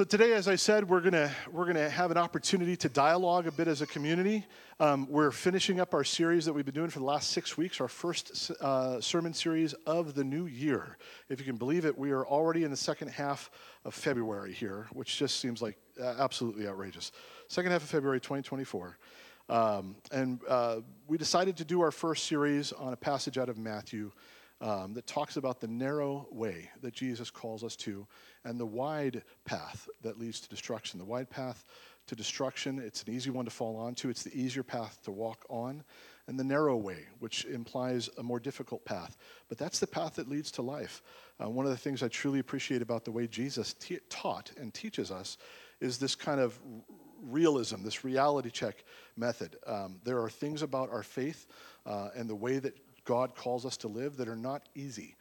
So today, as I said, we're gonna we're gonna have an opportunity to dialogue a bit as a community. Um, we're finishing up our series that we've been doing for the last six weeks, our first uh, sermon series of the new year. If you can believe it, we are already in the second half of February here, which just seems like uh, absolutely outrageous. Second half of February, 2024. Um, and uh, we decided to do our first series on a passage out of Matthew um, that talks about the narrow way that Jesus calls us to and the wide path that leads to destruction. The wide path to destruction, it's an easy one to fall onto, it's the easier path to walk on, and the narrow way, which implies a more difficult path. But that's the path that leads to life. Uh, one of the things I truly appreciate about the way Jesus taught and teaches us is this kind of realism, this reality check method. Um, there are things about our faith uh, and the way that God calls us to live that are not easy.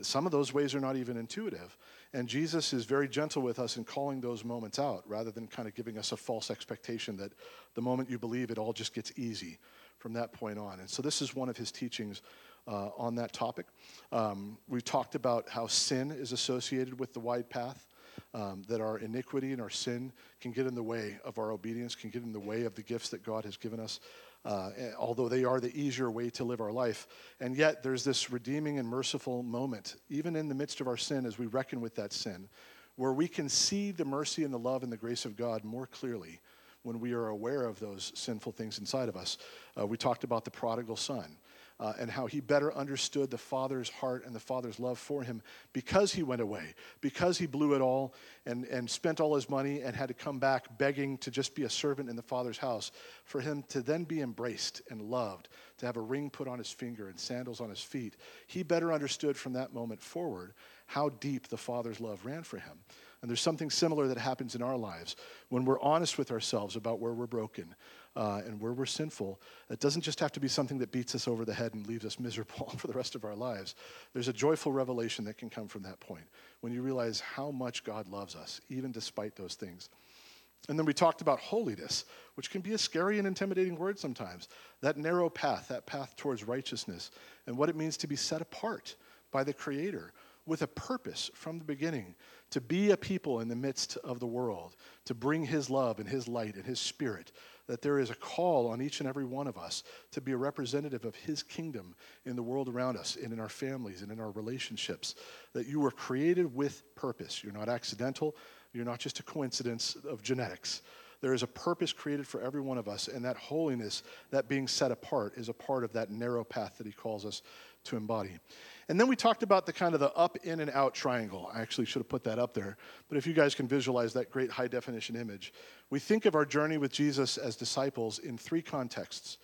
Some of those ways are not even intuitive. And Jesus is very gentle with us in calling those moments out rather than kind of giving us a false expectation that the moment you believe it all just gets easy from that point on. And so this is one of his teachings uh, on that topic. Um, we talked about how sin is associated with the wide path. Um, that our iniquity and our sin can get in the way of our obedience, can get in the way of the gifts that God has given us uh, although they are the easier way to live our life. And yet, there's this redeeming and merciful moment, even in the midst of our sin, as we reckon with that sin, where we can see the mercy and the love and the grace of God more clearly when we are aware of those sinful things inside of us. Uh, we talked about the prodigal son uh, and how he better understood the Father's heart and the Father's love for him because he went away, because he blew it all and, and spent all his money and had to come back begging to just be a servant in the Father's house, for him to then be embraced and loved, to have a ring put on his finger and sandals on his feet. He better understood from that moment forward how deep the Father's love ran for him. And there's something similar that happens in our lives when we're honest with ourselves about where we're broken, uh, and where we're sinful, it doesn't just have to be something that beats us over the head and leaves us miserable for the rest of our lives. There's a joyful revelation that can come from that point when you realize how much God loves us, even despite those things. And then we talked about holiness, which can be a scary and intimidating word sometimes. That narrow path, that path towards righteousness, and what it means to be set apart by the Creator with a purpose from the beginning to be a people in the midst of the world, to bring His love and His light and His Spirit, that there is a call on each and every one of us to be a representative of His kingdom in the world around us and in our families and in our relationships. That you were created with purpose. You're not accidental, you're not just a coincidence of genetics. There is a purpose created for every one of us, and that holiness, that being set apart, is a part of that narrow path that He calls us to embody. And then we talked about the kind of the up, in, and out triangle. I actually should have put that up there. But if you guys can visualize that great high definition image, we think of our journey with Jesus as disciples in three contexts.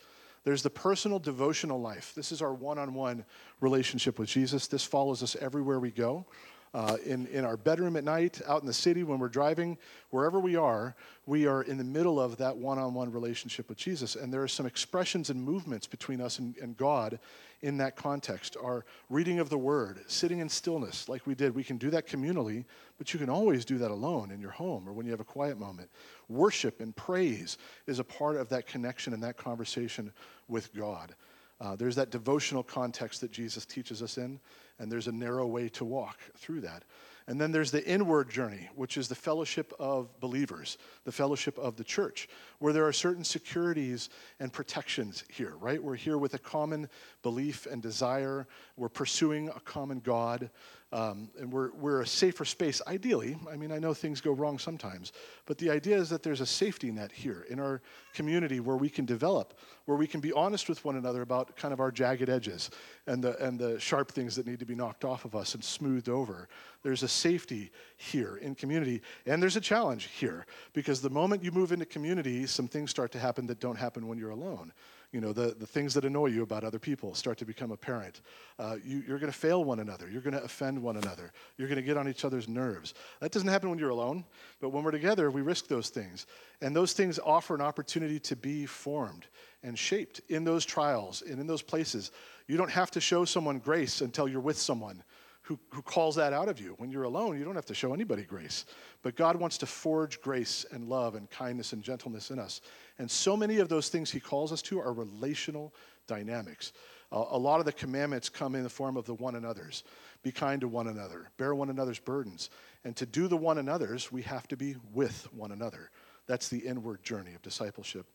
There's the personal devotional life. This is our one on one relationship with Jesus. This follows us everywhere we go uh, in, in our bedroom at night, out in the city when we're driving, wherever we are, we are in the middle of that one on one relationship with Jesus. And there are some expressions and movements between us and, and God in that context. Our reading of the Word, sitting in stillness like we did, we can do that communally, but you can always do that alone in your home or when you have a quiet moment. Worship and praise is a part of that connection and that conversation with God. Uh, there's that devotional context that Jesus teaches us in, and there's a narrow way to walk through that. And then there's the inward journey, which is the fellowship of believers, the fellowship of the church, where there are certain securities and protections here, right? We're here with a common belief and desire. We're pursuing a common God. Um, and we're, we're a safer space, ideally. I mean, I know things go wrong sometimes, but the idea is that there's a safety net here in our community where we can develop, where we can be honest with one another about kind of our jagged edges and the, and the sharp things that need to be knocked off of us and smoothed over. There's a safety here in community, and there's a challenge here because the moment you move into community, some things start to happen that don't happen when you're alone you know, the, the things that annoy you about other people start to become apparent. Uh, you, you're going to fail one another. You're going to offend one another. You're going to get on each other's nerves. That doesn't happen when you're alone, but when we're together, we risk those things. And those things offer an opportunity to be formed and shaped in those trials and in those places. You don't have to show someone grace until you're with someone who, who calls that out of you. When you're alone, you don't have to show anybody grace. But God wants to forge grace and love and kindness and gentleness in us. And so many of those things He calls us to are relational dynamics. Uh, a lot of the commandments come in the form of the one another's. be kind to one another, bear one another's burdens. And to do the one another's, we have to be with one another. That's the inward journey of discipleship.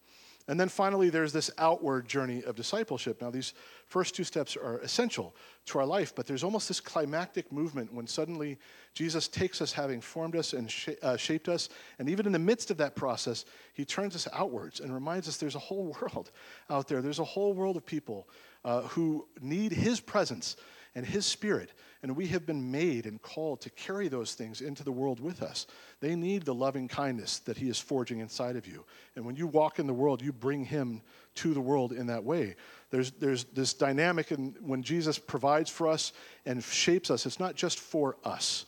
And then finally, there's this outward journey of discipleship. Now, these first two steps are essential to our life, but there's almost this climactic movement when suddenly Jesus takes us, having formed us and sh- uh, shaped us, and even in the midst of that process, he turns us outwards and reminds us there's a whole world out there. There's a whole world of people uh, who need his presence and His Spirit. And we have been made and called to carry those things into the world with us. They need the loving kindness that He is forging inside of you. And when you walk in the world, you bring Him to the world in that way. There's, there's this dynamic, and when Jesus provides for us and shapes us, it's not just for us.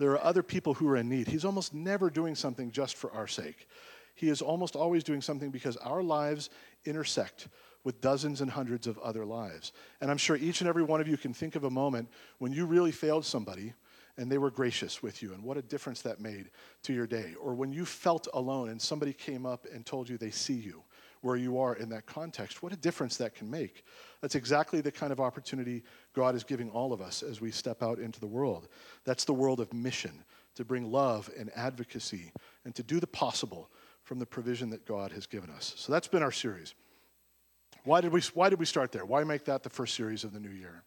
There are other people who are in need. He's almost never doing something just for our sake. He is almost always doing something because our lives intersect with dozens and hundreds of other lives. And I'm sure each and every one of you can think of a moment when you really failed somebody and they were gracious with you and what a difference that made to your day. Or when you felt alone and somebody came up and told you they see you where you are in that context, what a difference that can make. That's exactly the kind of opportunity God is giving all of us as we step out into the world. That's the world of mission, to bring love and advocacy and to do the possible from the provision that God has given us. So that's been our series. Why did, we, why did we start there? Why make that the first series of the new year?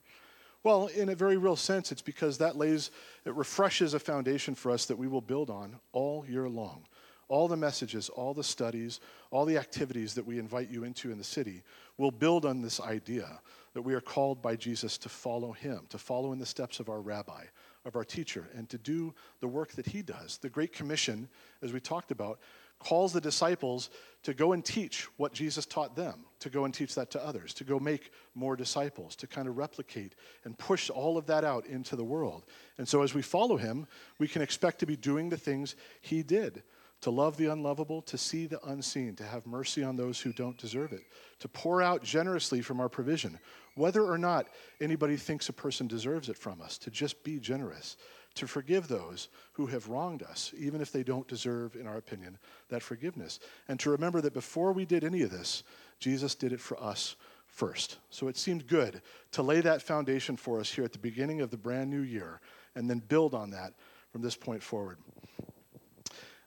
Well, in a very real sense, it's because that lays, it refreshes a foundation for us that we will build on all year long. All the messages, all the studies, all the activities that we invite you into in the city will build on this idea that we are called by Jesus to follow him, to follow in the steps of our rabbi, of our teacher, and to do the work that he does. The Great Commission, as we talked about, calls the disciples to go and teach what Jesus taught them, to go and teach that to others, to go make more disciples, to kind of replicate and push all of that out into the world. And so as we follow him, we can expect to be doing the things he did to love the unlovable, to see the unseen, to have mercy on those who don't deserve it, to pour out generously from our provision, whether or not anybody thinks a person deserves it from us, to just be generous, to forgive those who have wronged us, even if they don't deserve, in our opinion, that forgiveness. And to remember that before we did any of this, Jesus did it for us first. So it seemed good to lay that foundation for us here at the beginning of the brand new year and then build on that from this point forward.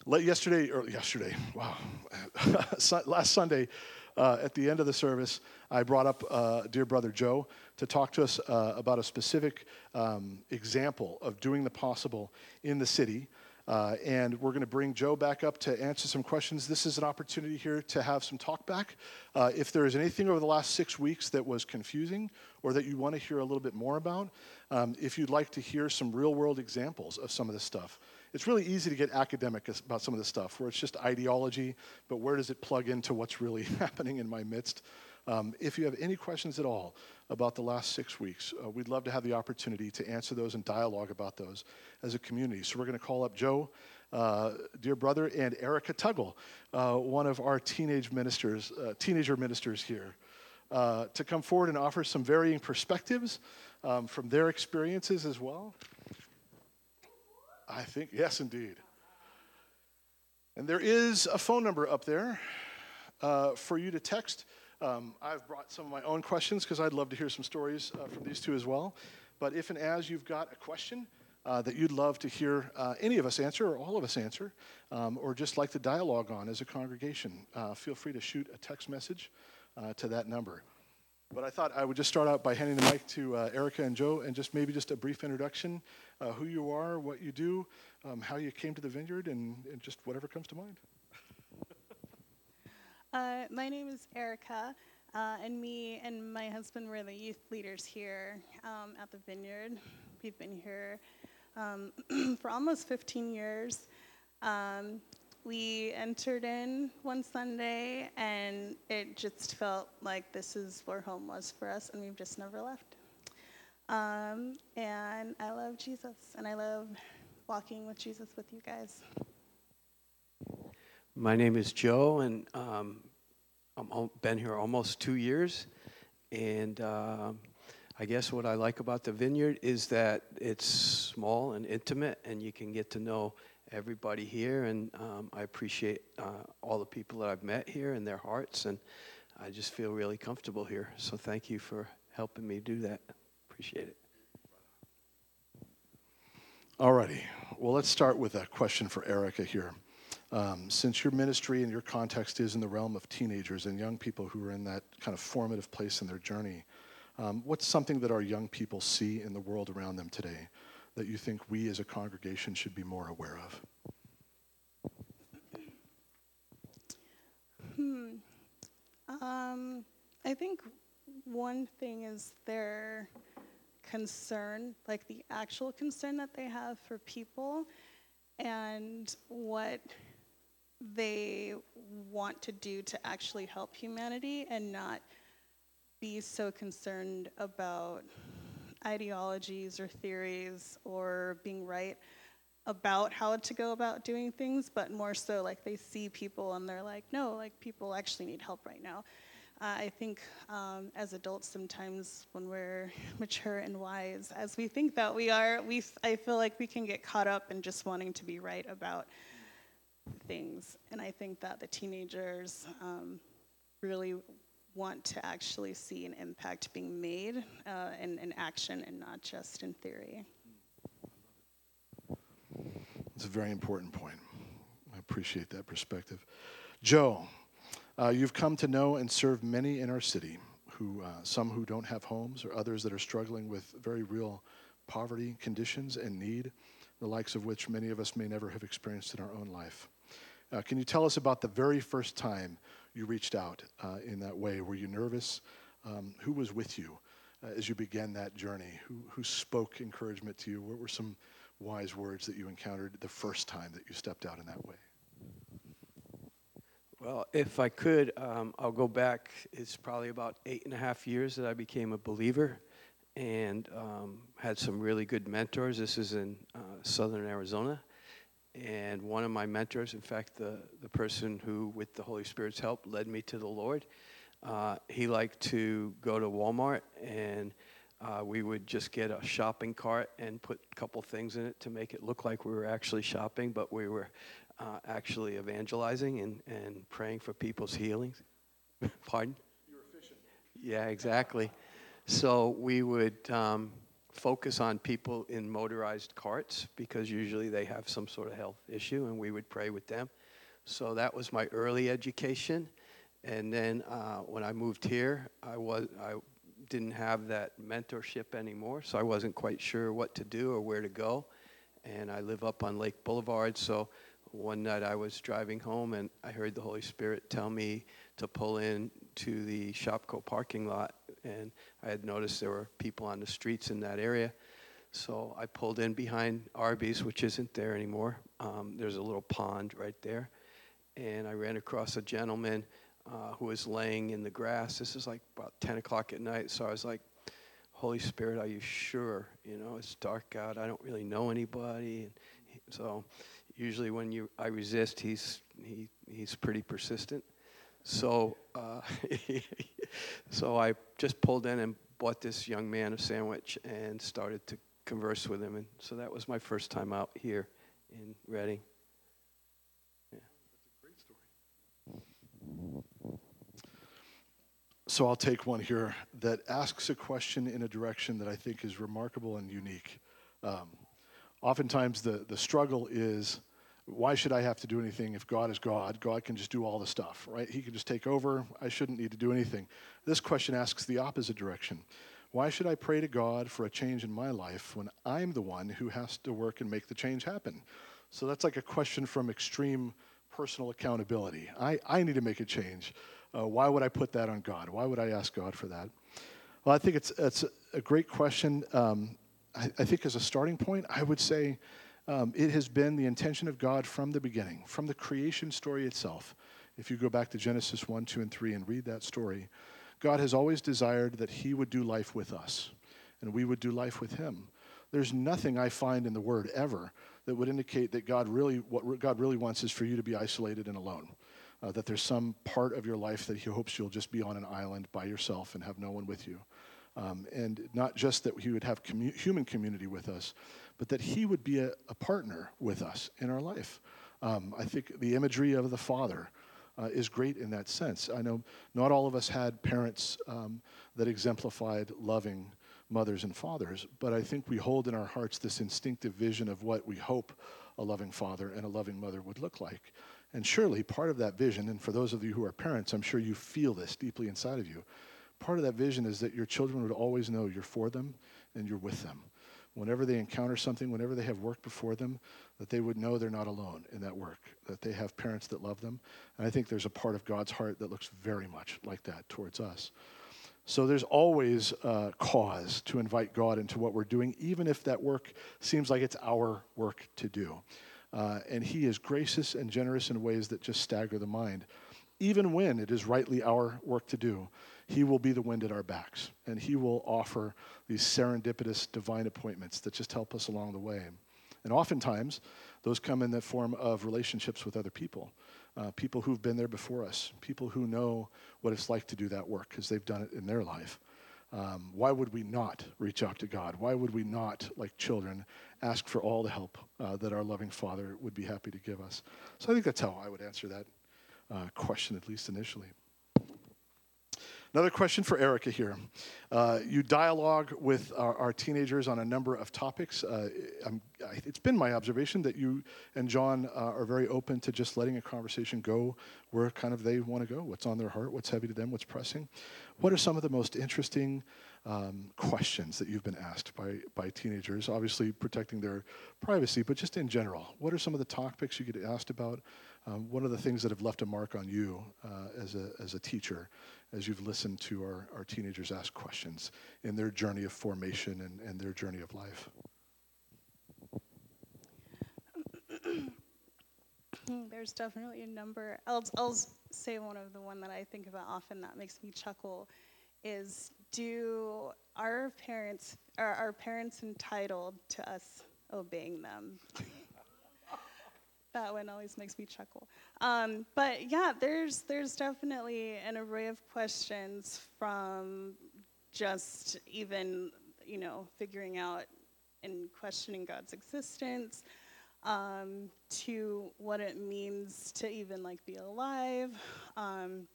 Yesterday, or yesterday, wow, last Sunday, uh, at the end of the service, I brought up uh, dear brother Joe to talk to us uh, about a specific um, example of doing the possible in the city. Uh, and we're going to bring Joe back up to answer some questions. This is an opportunity here to have some talk back. Uh, if there is anything over the last six weeks that was confusing or that you want to hear a little bit more about, um, if you'd like to hear some real world examples of some of this stuff, it's really easy to get academic about some of this stuff where it's just ideology, but where does it plug into what's really happening in my midst? Um, if you have any questions at all about the last six weeks, uh, we'd love to have the opportunity to answer those and dialogue about those as a community. So we're going to call up Joe, uh, dear brother, and Erica Tuggle, uh, one of our teenage ministers, uh, teenager ministers here, uh, to come forward and offer some varying perspectives um, from their experiences as well. I think, yes, indeed. And there is a phone number up there uh, for you to text um, I've brought some of my own questions because I'd love to hear some stories uh, from these two as well. But if and as you've got a question uh, that you'd love to hear uh, any of us answer or all of us answer, um, or just like to dialogue on as a congregation, uh, feel free to shoot a text message uh, to that number. But I thought I would just start out by handing the mic to uh, Erica and Joe and just maybe just a brief introduction who you are, what you do, um, how you came to the vineyard, and, and just whatever comes to mind. Uh, my name is Erica, uh, and me and my husband were the youth leaders here um, at the Vineyard. We've been here um, for almost 15 years. We entered in one Sunday, and it just felt like this is where home was for us, and we've just never left. Um, and I love Jesus, and I love walking with Jesus with you guys. My name is Joe, and um, I've been here almost two years. And uh, I guess what I like about the vineyard is that it's small and intimate, and you can get to know everybody here. And um, I appreciate uh, all the people that I've met here and their hearts, and I just feel really comfortable here. So thank you for helping me do that. Appreciate it. Alrighty. Well, let's start with a question for Erica here. Um, since your ministry and your context is in the realm of teenagers and young people who are in that kind of formative place in their journey, um, what's something that our young people see in the world around them today that you think we as a congregation should be more aware of? Hmm. Um, I think one thing is their concern, like the actual concern that they have for people and what they want to do to actually help humanity and not be so concerned about ideologies or theories or being right about how to go about doing things, but more so like they see people and they're like, no, like people actually need help right now. Uh, I think um, as adults, sometimes when we're mature and wise, as we think that we are, we I feel like we can get caught up in just wanting to be right about things. And I think that the teenagers um, really want to actually see an impact being made uh, in, in action and not just in theory. It's a very important point. I appreciate that perspective. Joe, uh, you've come to know and serve many in our city, who uh, some who don't have homes, or others that are struggling with very real poverty conditions and need, the likes of which many of us may never have experienced in our own life. Uh, can you tell us about the very first time you reached out uh, in that way? Were you nervous? Um, who was with you uh, as you began that journey? Who, who spoke encouragement to you? What were some wise words that you encountered the first time that you stepped out in that way? Well, if I could, um, I'll go back. It's probably about eight and a half years that I became a believer and um, had some really good mentors. This is in uh, southern Arizona. And one of my mentors, in fact, the, the person who, with the Holy Spirit's help, led me to the Lord, uh, he liked to go to Walmart and uh, we would just get a shopping cart and put a couple things in it to make it look like we were actually shopping, but we were uh, actually evangelizing and, and praying for people's healings. Pardon? You're efficient. Yeah, exactly. So we would um, focus on people in motorized carts because usually they have some sort of health issue, and we would pray with them. So that was my early education. And then uh, when I moved here, I was I didn't have that mentorship anymore, so I wasn't quite sure what to do or where to go. And I live up on Lake Boulevard, so one night I was driving home and I heard the Holy Spirit tell me to pull in to the Shopko parking lot. And I had noticed there were people on the streets in that area. So I pulled in behind Arby's, which isn't there anymore. Um, there's a little pond right there. And I ran across a gentleman uh, who was laying in the grass. This is like about 10 o'clock at night. So I was like, Holy Spirit, are you sure? You know, it's dark out. I don't really know anybody. And so usually when you I resist, he's he he's pretty persistent. So uh, so I just pulled in and bought this young man a sandwich and started to converse with him. And so that was my first time out here in Redding. So I'll take one here that asks a question in a direction that I think is remarkable and unique. Um, oftentimes, the, the struggle is why should I have to do anything if God is God? God can just do all the stuff, right? He can just take over. I shouldn't need to do anything. This question asks the opposite direction. Why should I pray to God for a change in my life when I'm the one who has to work and make the change happen? So that's like a question from extreme personal accountability. I, I need to make a change. Uh, why would I put that on God? Why would I ask God for that? Well, I think it's, it's a great question. Um, I, I, think as a starting point, I would say um, it has been the intention of God from the beginning, from the creation story itself. If you go back to Genesis 1, 2, and 3 and read that story, God has always desired that He would do life with us and we would do life with Him. There's nothing I find in the Word ever that would indicate that God really, what God really wants is for you to be isolated and alone uh, that there's some part of your life that he hopes you'll just be on an island by yourself and have no one with you. Um, and not just that he would have commu- human community with us, but that he would be a, a partner with us in our life. Um, I think the imagery of the Father uh, is great in that sense. I know not all of us had parents um, that exemplified loving mothers and fathers, but I think we hold in our hearts this instinctive vision of what we hope a loving father and a loving mother would look like. And surely part of that vision, and for those of you who are parents, I'm sure you feel this deeply inside of you. Part of that vision is that your children would always know you're for them and you're with them. Whenever they encounter something, whenever they have work before them, that they would know they're not alone in that work, that they have parents that love them. And I think there's a part of God's heart that looks very much like that towards us. So there's always a cause to invite God into what we're doing, even if that work seems like it's our work to do. Uh, and He is gracious and generous in ways that just stagger the mind. Even when it is rightly our work to do, He will be the wind at our backs, and He will offer these serendipitous divine appointments that just help us along the way. And oftentimes, those come in the form of relationships with other people uh, people who've been there before us, people who know what it's like to do that work because they've done it in their life. Um, why would we not reach out to God? Why would we not, like children, ask for all the help uh, that our loving Father would be happy to give us? So I think that's how I would answer that uh, question, at least initially. Another question for Erica here. Uh, you dialogue with our, our, teenagers on a number of topics. Uh, I, it's been my observation that you and John uh, are very open to just letting a conversation go where kind of they want to go, what's on their heart, what's heavy to them, what's pressing. What are some of the most interesting um, questions that you've been asked by, by teenagers? Obviously, protecting their privacy, but just in general, what are some of the topics you get asked about? Um, one of the things that have left a mark on you uh, as, a, as a teacher as you've listened to our, our teenagers ask questions in their journey of formation and, and their journey of life? There's definitely a number. I'll, I'll say one of the one that I think about often that makes me chuckle is do our parents are our parents entitled to us obeying them? That one always makes me chuckle. Um, but yeah, there's there's definitely an array of questions from just even you know figuring out and questioning God's existence um, to what it means to even like be alive, um,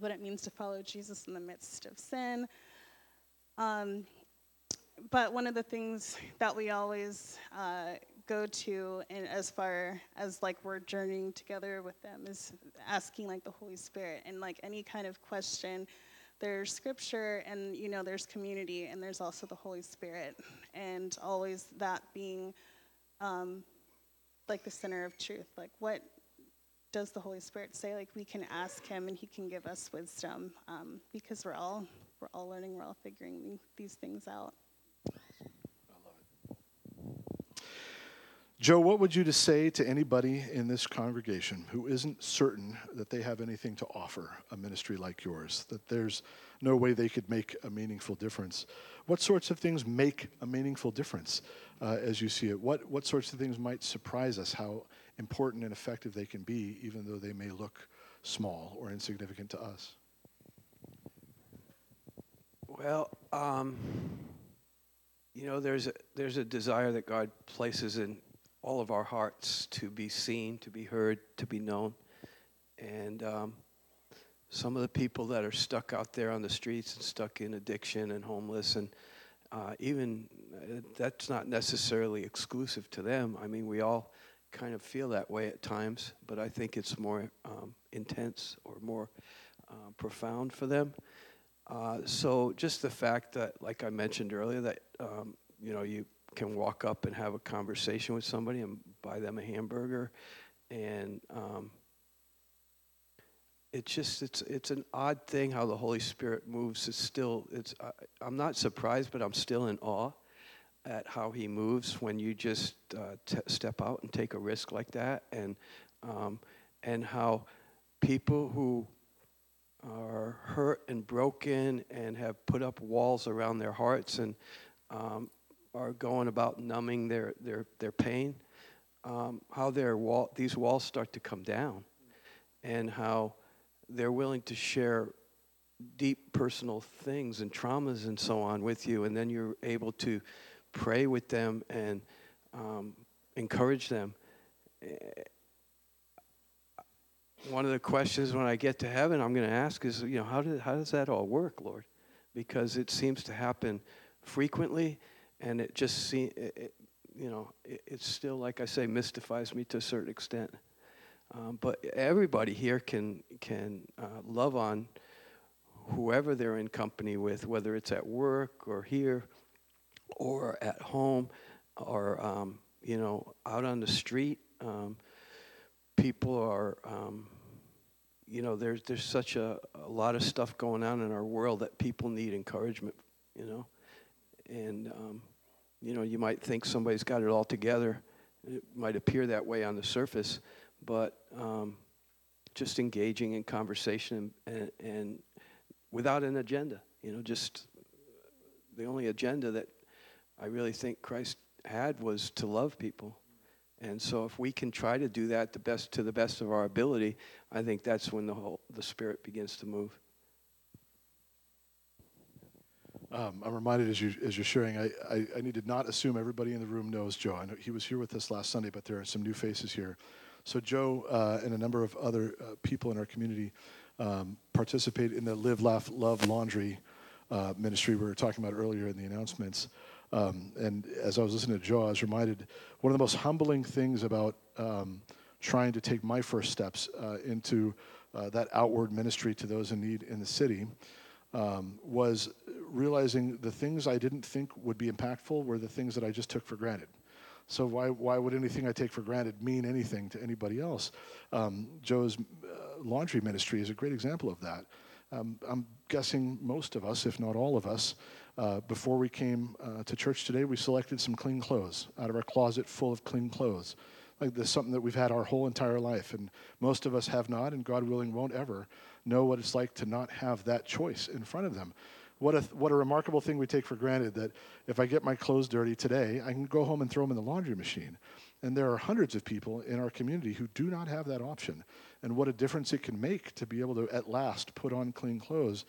what it means to follow Jesus in the midst of sin. Um, but one of the things that we always uh, go to and as far as like we're journeying together with them is asking like the holy spirit. And like any kind of question there's scripture and you know there's community and there's also the holy spirit. And always that being um, like the center of truth. Like what does the holy spirit say? Like we can ask him and he can give us wisdom um, because we're all we're all learning we're all figuring these things out Joe, what would you say to anybody in this congregation who isn't certain that they have anything to offer a ministry like yours, that there's no way they could make a meaningful difference? What sorts of things make a meaningful difference uh, as you see it? What, what sorts of things might surprise us how important and effective they can be, even though they may look small or insignificant to us? Well, um, you know, there's a, there's a desire that God places in all of our hearts to be seen, to be heard, to be known. And um, some of the people that are stuck out there on the streets and stuck in addiction and homeless, and uh, even uh, that's not necessarily exclusive to them. I mean, we all kind of feel that way at times, but I think it's more um, intense or more uh, profound for them. Uh, so just the fact that, like I mentioned earlier, that um, you know you can walk up and have a conversation with somebody and buy them a hamburger, and um, it's just it's it's an odd thing how the Holy Spirit moves. It's still it's I, I'm not surprised, but I'm still in awe at how He moves when you just uh, t- step out and take a risk like that, and um, and how people who are hurt and broken and have put up walls around their hearts and um, are going about numbing their, their, their pain, um, how their wall, these walls start to come down, and how they're willing to share deep personal things and traumas and so on with you, and then you're able to pray with them and um, encourage them. One of the questions when I get to heaven, I'm going to ask is, you know, how, did, how does that all work, Lord? Because it seems to happen frequently, and it just seems, you know, it, it's still like I say, mystifies me to a certain extent. Um, but everybody here can can uh, love on whoever they're in company with, whether it's at work or here or at home or um, you know out on the street. Um, people are, um, you know, there's there's such a, a lot of stuff going on in our world that people need encouragement, you know, and um, you know you might think somebody's got it all together. It might appear that way on the surface, but um, just engaging in conversation and, and without an agenda, you know, just the only agenda that I really think Christ had was to love people. And so if we can try to do that the best to the best of our ability, I think that's when the whole the spirit begins to move. Um, I'm reminded as, you, as you're sharing, I, I, I need to not assume everybody in the room knows Joe. I know he was here with us last Sunday, but there are some new faces here. So Joe uh, and a number of other uh, people in our community um, participate in the Live, Laugh, Love Laundry uh, ministry we were talking about earlier in the announcements. Um, and as I was listening to Joe, I was reminded one of the most humbling things about um, trying to take my first steps uh, into uh, that outward ministry to those in need in the city um, was realizing the things I didn't think would be impactful were the things that I just took for granted. So why, why would anything I take for granted mean anything to anybody else? Um, Joe's uh, laundry ministry is a great example of that. Um, I'm guessing most of us, if not all of us, uh, before we came uh, to church today, we selected some clean clothes out of our closet full of clean clothes. Like this is something that we've had our whole entire life, and most of us have not, and God willing, won't ever know what it's like to not have that choice in front of them. What a, what a remarkable thing we take for granted that if I get my clothes dirty today, I can go home and throw them in the laundry machine. And there are hundreds of people in our community who do not have that option. And what a difference it can make to be able to, at last, put on clean clothes.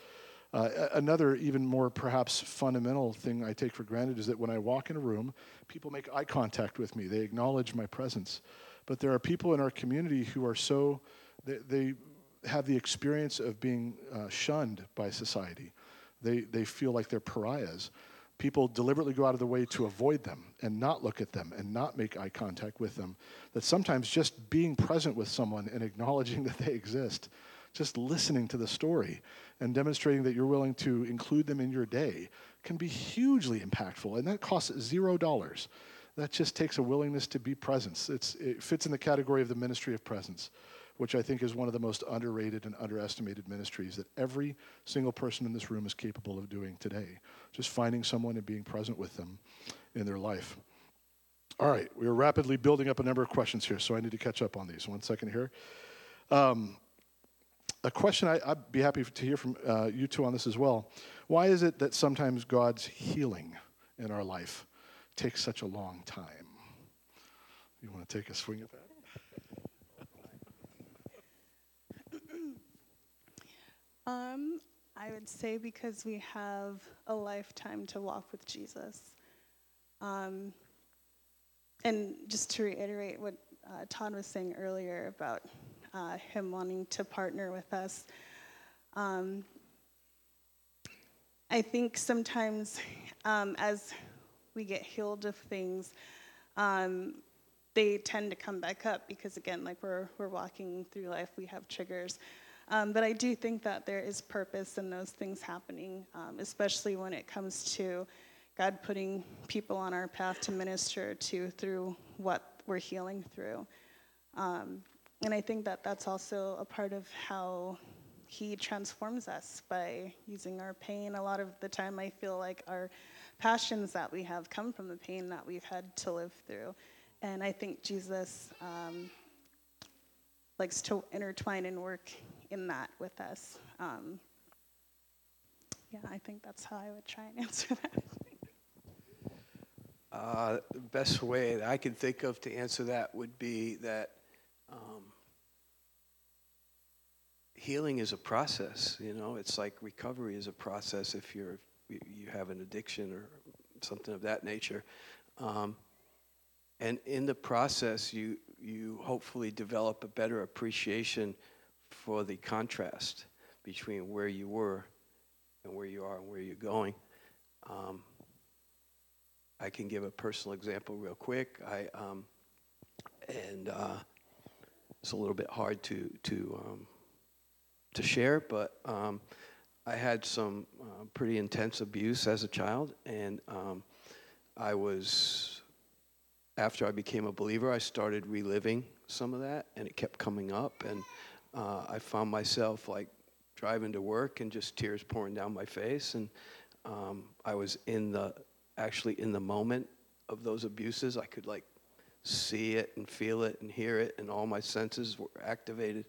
Uh, another, even more perhaps fundamental thing I take for granted is that when I walk in a room, people make eye contact with me. They acknowledge my presence. But there are people in our community who are so, they, they have the experience of being uh, shunned by society. They, they feel like they're pariahs. People deliberately go out of their way to avoid them and not look at them and not make eye contact with them. That sometimes just being present with someone and acknowledging that they exist, just listening to the story and demonstrating that you're willing to include them in your day can be hugely impactful. And that costs zero dollars. That just takes a willingness to be presence. It's, it fits in the category of the ministry of presence which I think is one of the most underrated and underestimated ministries that every single person in this room is capable of doing today. Just finding someone and being present with them in their life. All right, we are rapidly building up a number of questions here, so I need to catch up on these. One second here. Um, a question I, would be happy to hear from uh, you two on this as well. Why is it that sometimes God's healing in our life takes such a long time? You want to take a swing at that? Um, I would say because we have a lifetime to walk with Jesus. Um, and just to reiterate what uh, Todd was saying earlier about uh, him wanting to partner with us, um, I think sometimes um, as we get healed of things, um, they tend to come back up because again, like we're we're walking through life, we have triggers. Um, but I do think that there is purpose in those things happening, um, especially when it comes to God putting people on our path to minister to through what we're healing through. Um, and I think that that's also a part of how He transforms us by using our pain. A lot of the time, I feel like our passions that we have come from the pain that we've had to live through. And I think Jesus um, likes to intertwine and work in that with us. Um, yeah, I think that's how I would try and answer that. Uh, the best way that I can think of to answer that would be that um, healing is a process. You know, it's like recovery is a process. If you're you have an addiction or something of that nature, um, and in the process, you you hopefully develop a better appreciation for the contrast between where you were and where you are and where you're going. Um, I can give a personal example real quick. I um, and uh, it's a little bit hard to to um, to share, but um, I had some uh, pretty intense abuse as a child, and um, I was after I became a believer, I started reliving some of that, and it kept coming up, and uh, I found myself like driving to work and just tears pouring down my face, and um, I was in the actually in the moment of those abuses. I could like see it and feel it and hear it, and all my senses were activated.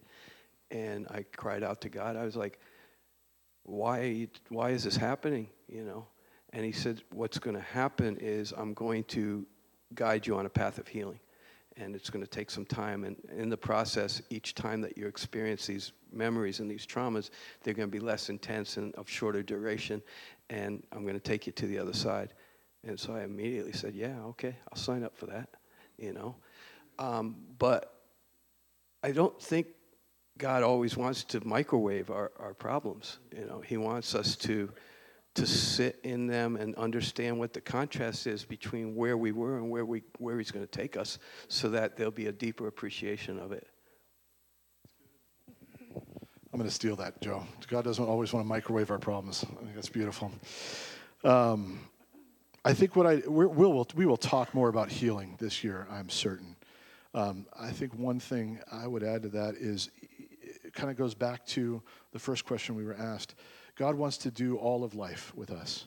And I cried out to God. I was like, "Why? Why is this happening?" You know. And He said, "What's going to happen is I'm going to guide you on a path of healing." And it's going to take some time. And in the process, each time that you experience these memories and these traumas, they're going to be less intense and of shorter duration. And I'm going to take you to the other side. And so I immediately said, "Yeah, okay, I'll sign up for that." You know, um, but I don't think God always wants to microwave our, our problems. You know, He wants us to to sit in them and understand what the contrast is between where we were and where we where He's going to take us, so that there'll be a deeper appreciation of it. I'm going to steal that, Joe. God doesn't always want to microwave our problems. I think that's beautiful. Um, I think what I we will we will talk more about healing this year. I'm certain. Um, I think one thing I would add to that is it kind of goes back to the first question we were asked. God wants to do all of life with us,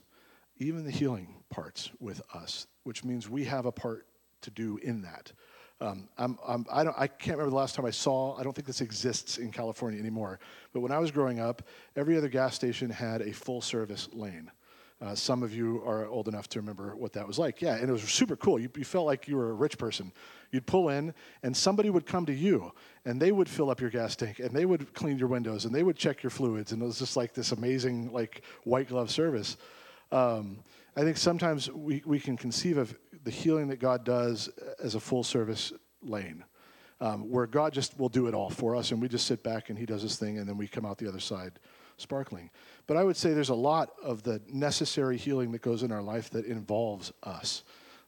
even the healing parts with us, which means we have a part to do in that. Um, I'm, I'm, I, I can't remember the last time I saw, I don't think this exists in California anymore, but when I was growing up, every other gas station had a full service lane. Uh, some of you are old enough to remember what that was like. Yeah, and it was super cool. You, you, felt like you were a rich person. You'd pull in, and somebody would come to you, and they would fill up your gas tank, and they would clean your windows, and they would check your fluids, and it was just like this amazing, like white glove service. Um, I think sometimes we, we can conceive of the healing that God does as a full service lane. Um, where God just will do it all for us, and we just sit back and He does His thing, and then we come out the other side sparkling. But I would say there's a lot of the necessary healing that goes in our life that involves us.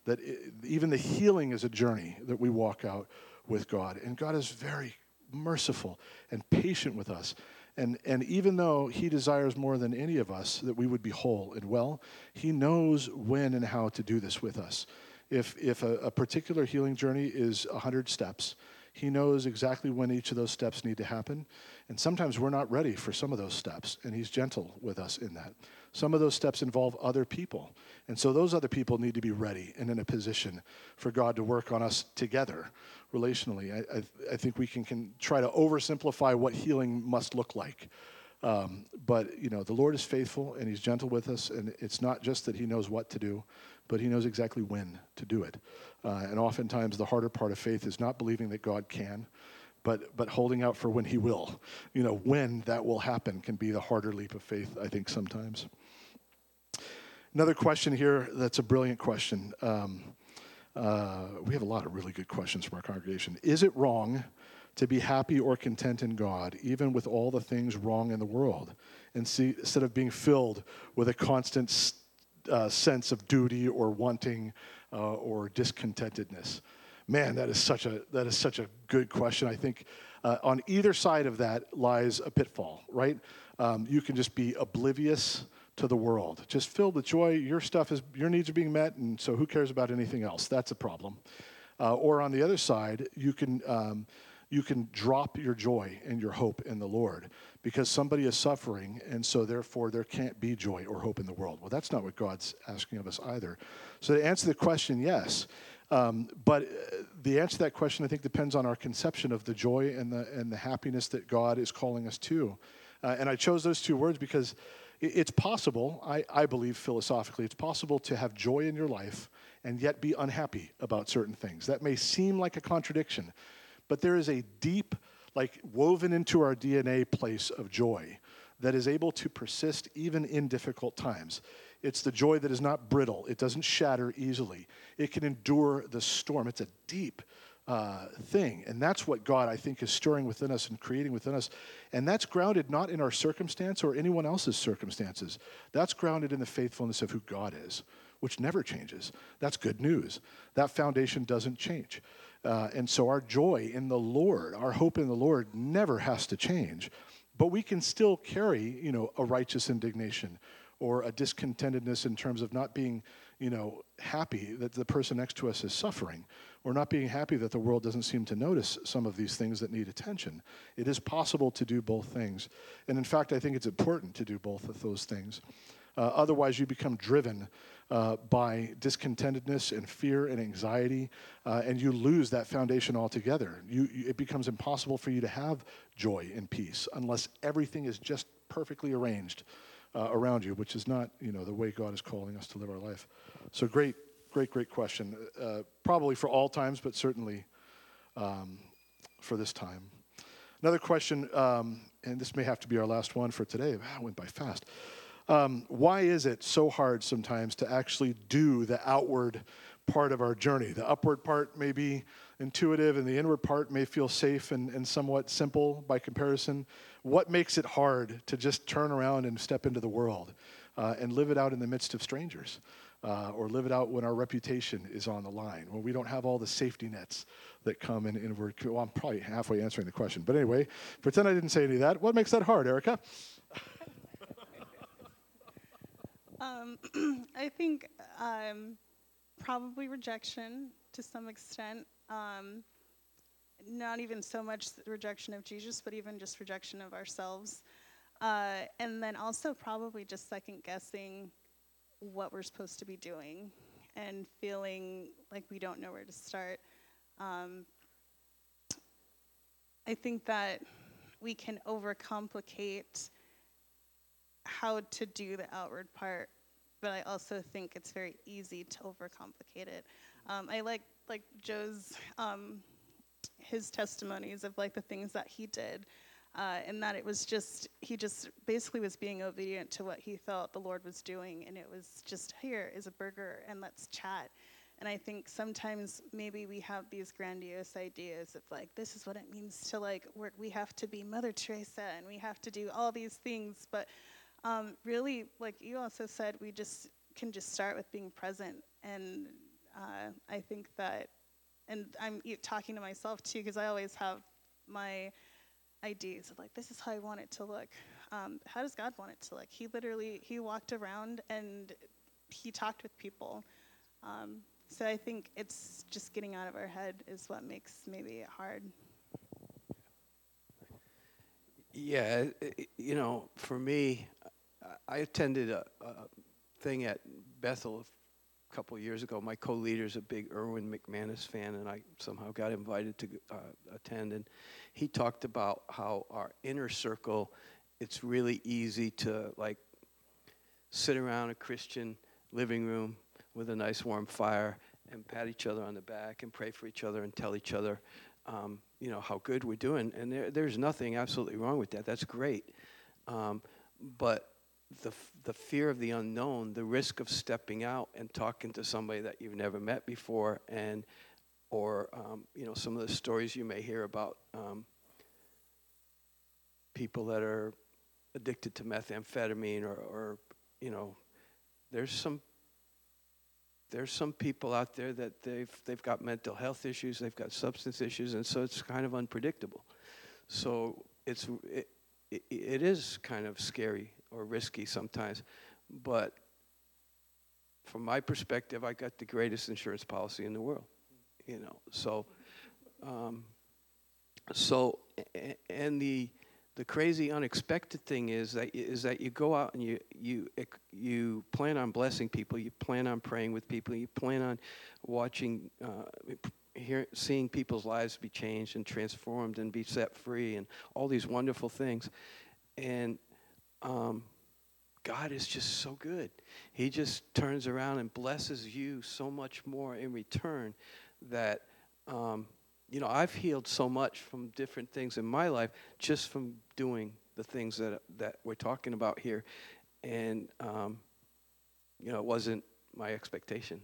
That even the healing is a journey that we walk out with God. And God is very merciful and patient with us. And, and even though He desires more than any of us that we would be whole and well, He knows when and how to do this with us. If, if a, a particular healing journey is 100 steps, he knows exactly when each of those steps need to happen. And sometimes we're not ready for some of those steps, and He's gentle with us in that. Some of those steps involve other people. And so those other people need to be ready and in a position for God to work on us together relationally. I, I, I think we can, can try to oversimplify what healing must look like. Um, but, you know, the Lord is faithful and He's gentle with us, and it's not just that He knows what to do, but He knows exactly when to do it. Uh, and oftentimes, the harder part of faith is not believing that God can, but, but holding out for when He will. You know, when that will happen can be the harder leap of faith, I think, sometimes. Another question here that's a brilliant question. Um, uh, we have a lot of really good questions from our congregation. Is it wrong to be happy or content in God, even with all the things wrong in the world, and see, instead of being filled with a constant uh, sense of duty or wanting uh, or discontentedness? Man, that is such a that is such a good question. I think uh, on either side of that lies a pitfall. Right? Um, you can just be oblivious to the world, just filled with joy. Your stuff is your needs are being met, and so who cares about anything else? That's a problem. Uh, or on the other side, you can. Um, you can drop your joy and your hope in the Lord because somebody is suffering, and so therefore there can't be joy or hope in the world. Well, that's not what God's asking of us either. So, to answer the question, yes. Um, but uh, the answer to that question, I think, depends on our conception of the joy and the, and the happiness that God is calling us to. Uh, and I chose those two words because it's possible, I, I believe philosophically, it's possible to have joy in your life and yet be unhappy about certain things. That may seem like a contradiction, but there is a deep, like woven into our DNA place of joy that is able to persist even in difficult times. It's the joy that is not brittle, it doesn't shatter easily, it can endure the storm. It's a deep uh, thing. And that's what God, I think, is stirring within us and creating within us. And that's grounded not in our circumstance or anyone else's circumstances. That's grounded in the faithfulness of who God is. which never changes. That's good news. That foundation doesn't change. Uh, and so our joy in the Lord, our hope in the Lord never has to change. But we can still carry, you know, a righteous indignation or a discontentedness in terms of not being, you know, happy that the person next to us is suffering or not being happy that the world doesn't seem to notice some of these things that need attention. It is possible to do both things. And in fact, I think it's important to do both of those things. Uh, otherwise, you become driven uh, by discontentedness and fear and anxiety, uh, and you lose that foundation altogether. You, you, it becomes impossible for you to have joy and peace unless everything is just perfectly arranged uh, around you, which is not, you know, the way God is calling us to live our life. So great, great, great question. Uh, probably for all times, but certainly um, for this time. Another question, um, and this may have to be our last one for today. Wow, it went by fast. Um, why is it so hard sometimes to actually do the outward part of our journey? The upward part may be intuitive, and the inward part may feel safe and, and somewhat simple by comparison. What makes it hard to just turn around and step into the world uh, and live it out in the midst of strangers? Uh, or live it out when our reputation is on the line, when we don't have all the safety nets that come in inward. Well, I'm probably halfway answering the question. But anyway, pretend I didn't say any of that. What makes that hard, Erica? Um, I think um, probably rejection to some extent. Um, not even so much rejection of Jesus, but even just rejection of ourselves. Uh, and then also probably just second guessing what we're supposed to be doing and feeling like we don't know where to start. Um, I think that we can overcomplicate how to do the outward part, but I also think it's very easy to overcomplicate it. Um, I like like Joe's um, his testimonies of like the things that he did, uh, and that it was just he just basically was being obedient to what he felt the Lord was doing, and it was just here is a burger and let's chat. And I think sometimes maybe we have these grandiose ideas of like, this is what it means to like work. We have to be Mother Teresa and we have to do all these things. But um, really, like you also said, we just can just start with being present. And uh, I think that, and I'm talking to myself too, because I always have my ideas of like, this is how I want it to look. Um, how does God want it to look? He literally, he walked around and he talked with people. Um, so I think it's just getting out of our head is what makes maybe it hard. Yeah, you know, for me, I attended a, a thing at Bethel a couple years ago. My co-leader is a big Erwin McManus fan, and I somehow got invited to uh, attend. And he talked about how our inner circle, it's really easy to like sit around a Christian living room with a nice warm fire and pat each other on the back and pray for each other and tell each other, um, you know, how good we're doing. And there, there's nothing absolutely wrong with that. That's great. Um, but the, the fear of the unknown, the risk of stepping out and talking to somebody that you've never met before, and or um, you know some of the stories you may hear about um, people that are addicted to methamphetamine, or, or you know, there's some there's some people out there that they've they've got mental health issues, they've got substance issues, and so it's kind of unpredictable. So it's it, it, it is kind of scary or risky sometimes. But from my perspective, I got the greatest insurance policy in the world. You know, so um, so and the the crazy unexpected thing is that is that you go out and you you you plan on blessing people, you plan on praying with people, you plan on watching. Uh, hear, seeing people's lives be changed and transformed and be set free and all these wonderful things and um, God is just so good. He just turns around and blesses you so much more in return that, um, you know, I've healed so much from different things in my life just from doing the things that, that we're talking about here. And, um, you know, it wasn't my expectation,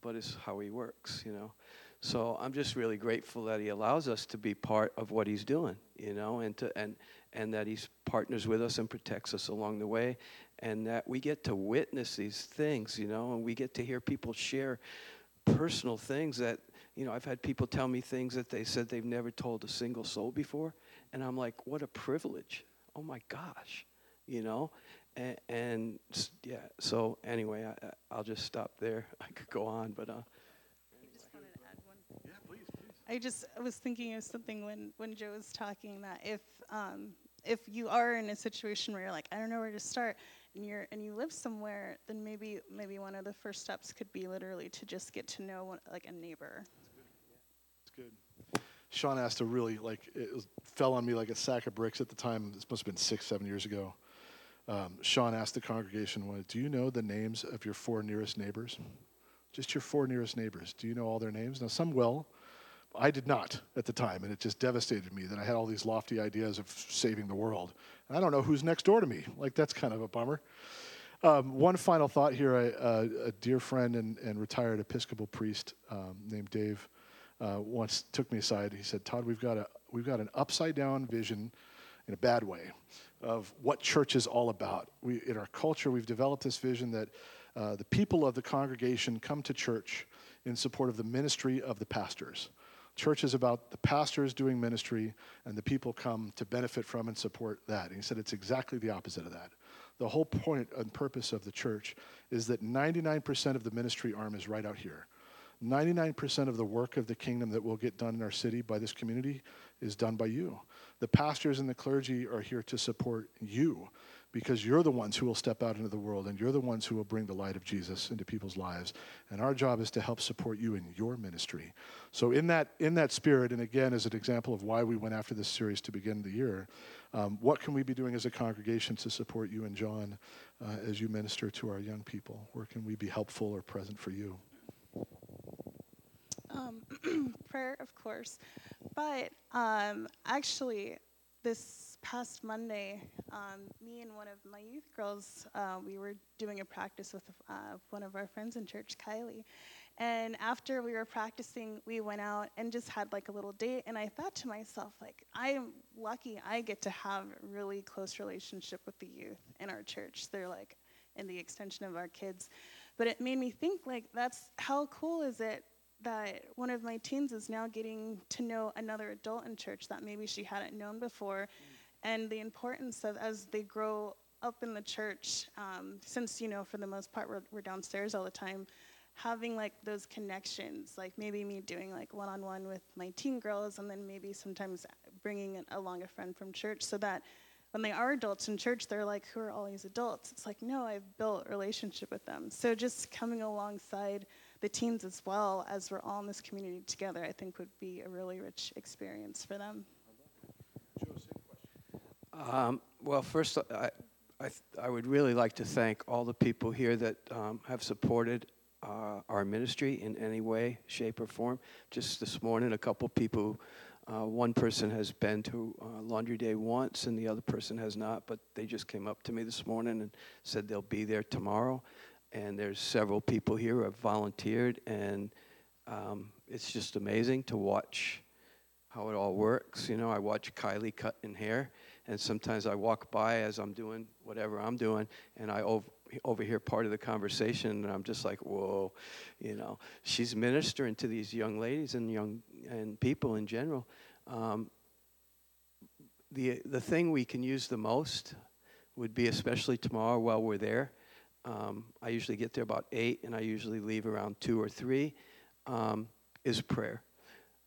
but it's how He works, you know. So I'm just really grateful that He allows us to be part of what He's doing, you know, and to and and that He partners with us and protects us along the way, and that we get to witness these things, you know, and we get to hear people share personal things that you know I've had people tell me things that they said they've never told a single soul before, and I'm like, what a privilege! Oh my gosh, you know, and, and yeah. So anyway, I, I- I'll just stop there. I could go on, but uh, I just was thinking of something when when Joe was talking that if um, if you are in a situation where you're like I don't know where to start and you're and you live somewhere, then maybe maybe one of the first steps could be literally to just get to know one, like a neighbor. It's good. Sean asked a really like it was, fell on me like a sack of bricks at the time. This must have been six, seven years ago. Um, Sean asked the congregation, do you know the names of your four nearest neighbors? Just your four nearest neighbors. Do you know all their names? Now, some will. I did not at the time, and it just devastated me that I had all these lofty ideas of saving the world. And I don't know who's next door to me. Like that's kind of a bummer. Um, one final thought here. I, uh, a dear friend and, and retired Episcopal priest um, named Dave uh, once took me aside. He said, "Todd, we've got a we've got an upside down vision, in a bad way, of what church is all about. We in our culture we've developed this vision that uh, the people of the congregation come to church in support of the ministry of the pastors." Church is about the pastors doing ministry, and the people come to benefit from and support that. And he said it's exactly the opposite of that. The whole point and purpose of the church is that 99% of the ministry arm is right out here. 99% of the work of the kingdom that will get done in our city by this community is done by you. The pastors and the clergy are here to support you because you're the ones who will step out into the world and you're the ones who will bring the light of Jesus into people's lives. And our job is to help support you in your ministry. So in that in that spirit, and again as an example of why we went after this series to begin the year, um, what can we be doing as a congregation to support you and John uh, as you minister to our young people? Where can we be helpful or present for you? Um, prayer, of course, but um, actually, this past Monday, um, me and one of my youth girls, uh, we were doing a practice with uh, one of our friends in church, Kylie. And after we were practicing, we went out and just had like a little date. And I thought to myself, like, I am lucky I get to have really close relationship with the youth in our church. They're like in the extension of our kids. But it made me think, like, that's how cool is it that one of my teens is now getting to know another adult in church that maybe she hadn't known before, and the importance of as they grow up in the church, um, since you know for the most part we're, we're downstairs all the time, having like those connections, like maybe me doing like one-on-one with my teen girls, and then maybe sometimes bringing along a friend from church, so that when they are adults in church, they're like, "Who are all these adults?" It's like, no, I've built relationship with them. So just coming alongside the teens as well as we're all in this community together, I think would be a really rich experience for them. Um, well, first, I, I, I would really like to thank all the people here that um, have supported uh, our ministry in any way, shape, or form. Just this morning, a couple people, uh, one person has been to uh, Laundry Day once, and the other person has not, but they just came up to me this morning and said they'll be there tomorrow. And there's several people here who have volunteered, and um, it's just amazing to watch how it all works. You know, I watch Kylie cutting hair, and sometimes I walk by as I'm doing whatever I'm doing, and I ov- overhear part of the conversation, and I'm just like, whoa, you know, she's ministering to these young ladies and young and people in general. Um, the the thing we can use the most would be, especially tomorrow while we're there. Um, I usually get there about eight, and I usually leave around two or three. Um, is prayer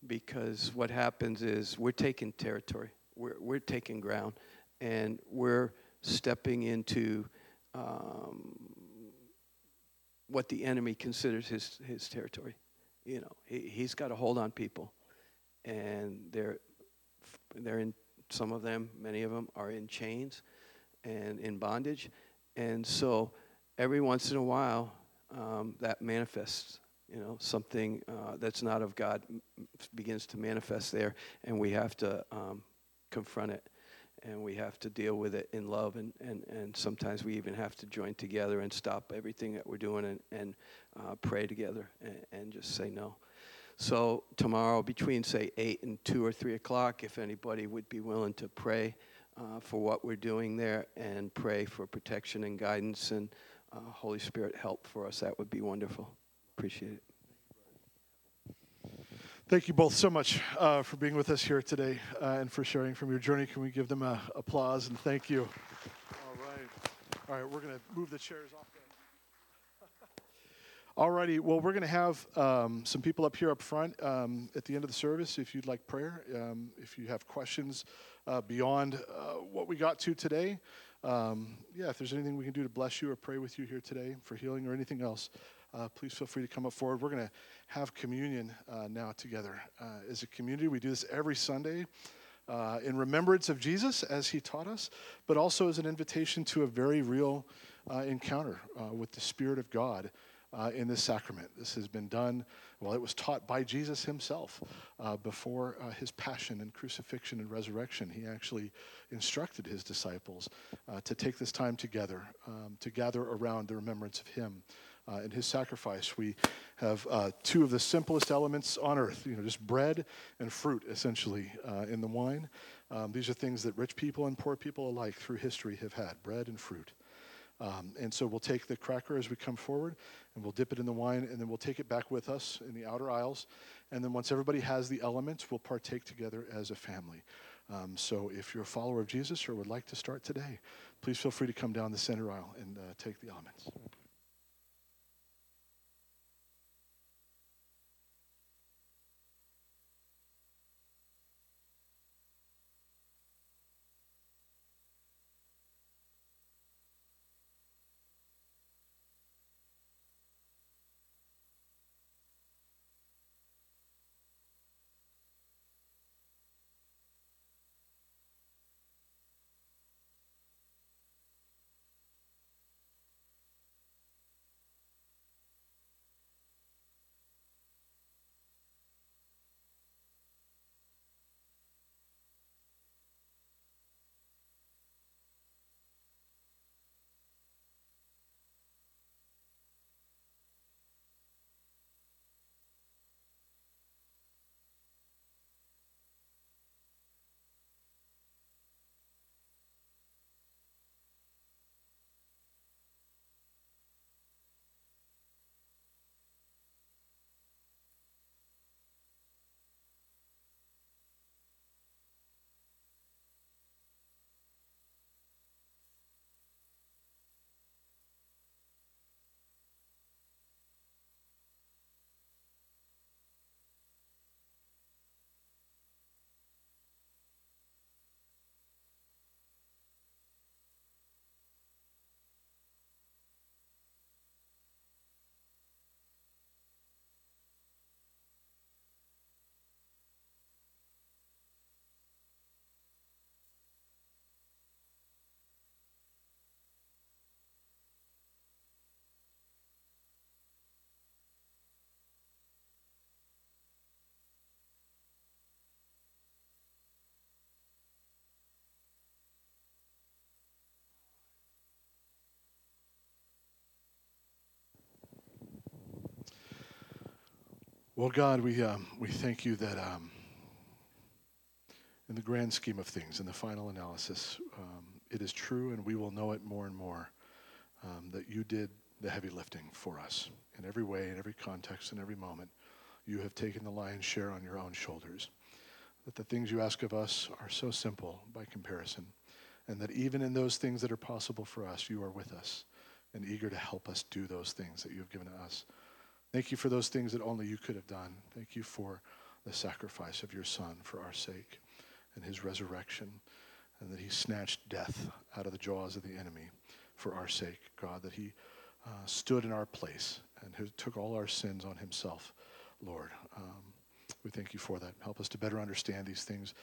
because what happens is we're taking territory, we're, we're taking ground, and we're stepping into um, what the enemy considers his, his territory. You know, he, he's got a hold on people, and they're, they're in, some of them, many of them are in chains and in bondage. And so every once in a while, um, that manifests you know something uh, that's not of god begins to manifest there and we have to um, confront it and we have to deal with it in love and, and, and sometimes we even have to join together and stop everything that we're doing and, and uh, pray together and, and just say no So tomorrow, between say eight and two or three o'clock, if anybody would be willing to pray uh, for what we're doing there and pray for protection and guidance and uh, Holy Spirit help for us, that would be wonderful. Appreciate it. Thank you both so much uh, for being with us here today uh, and for sharing from your journey. Can we give them a applause and thank you? All right. All right, we're going to move the chairs off. All righty. Well, we're going to have um, some people up here up front um, at the end of the service if you'd like prayer. Um, if you have questions uh, beyond uh, what we got to today, um, yeah, if there's anything we can do to bless you or pray with you here today for healing or anything else, uh, please feel free to come up forward. We're going to have communion uh, now together uh, as a community. We do this every Sunday. Uh, in remembrance of Jesus as he taught us, but also as an invitation to a very real encounter with the Spirit of God uh, in this sacrament. This has been done, well, it was taught by Jesus himself uh, before uh, his passion and crucifixion and resurrection. He actually instructed his disciples uh, to take this time together, um, to gather around the remembrance of him. Uh, in his sacrifice, we have uh, two of the simplest elements on earth, you know, just bread and fruit, essentially, in the wine. Um, these are things that rich people and poor people alike through history have had bread and fruit. Um, and so we'll take the cracker as we come forward and we'll dip it in the wine and then we'll take it back with us in the outer aisles. And then once everybody has the elements, we'll partake together as a family. Um, so if you're a follower of Jesus or would like to start today, please feel free to come down the center aisle and uh, take the elements. Well, God, we, um, we thank you that um, in the grand scheme of things, in the final analysis, um, it is true and we will know it more and more um, that you did the heavy lifting for us in every way, in every context, in every moment. You have taken the lion's share on your own shoulders. That the things you ask of us are so simple by comparison, and that even in those things that are possible for us, you are with us and eager to help us do those things that you have given to us. Thank you for those things that only you could have done. Thank you for the sacrifice of your Son for our sake and his resurrection, and that he snatched death out of the jaws of the enemy for our sake, God, that he uh, stood in our place and who took all our sins on himself, Lord. Um, we thank you for that. Help us to better understand these things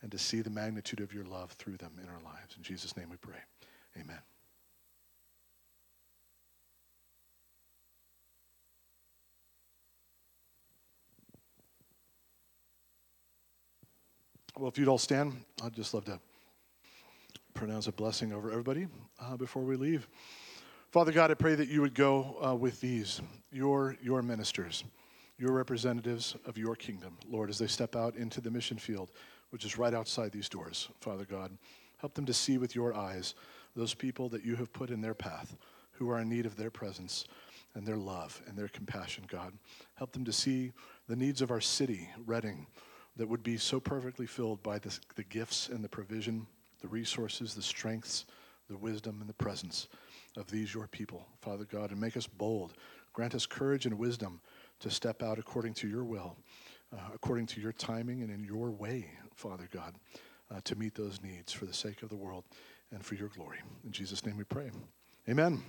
and to see the magnitude of your love through them in our lives. In Jesus' name we pray. Amen. Well, if you'd all stand, I'd just love to pronounce a blessing over everybody uh, before we leave. Father God, I pray that you would go uh, with these, your, your ministers, your representatives of your kingdom, Lord, as they step out into the mission field, which is right outside these doors, Father God. Help them to see with your eyes those people that you have put in their path who are in need of their presence and their love and their compassion, God. Help them to see the needs of our city, Reading, that would be so perfectly filled by the, the gifts and the provision, the resources, the strengths, the wisdom, and the presence of these your people, Father God, and make us bold. Grant us courage and wisdom to step out according to your will, uh, according to your timing and in your way, Father God, uh, to meet those needs for the sake of the world and for your glory. In Jesus' name we pray. Amen.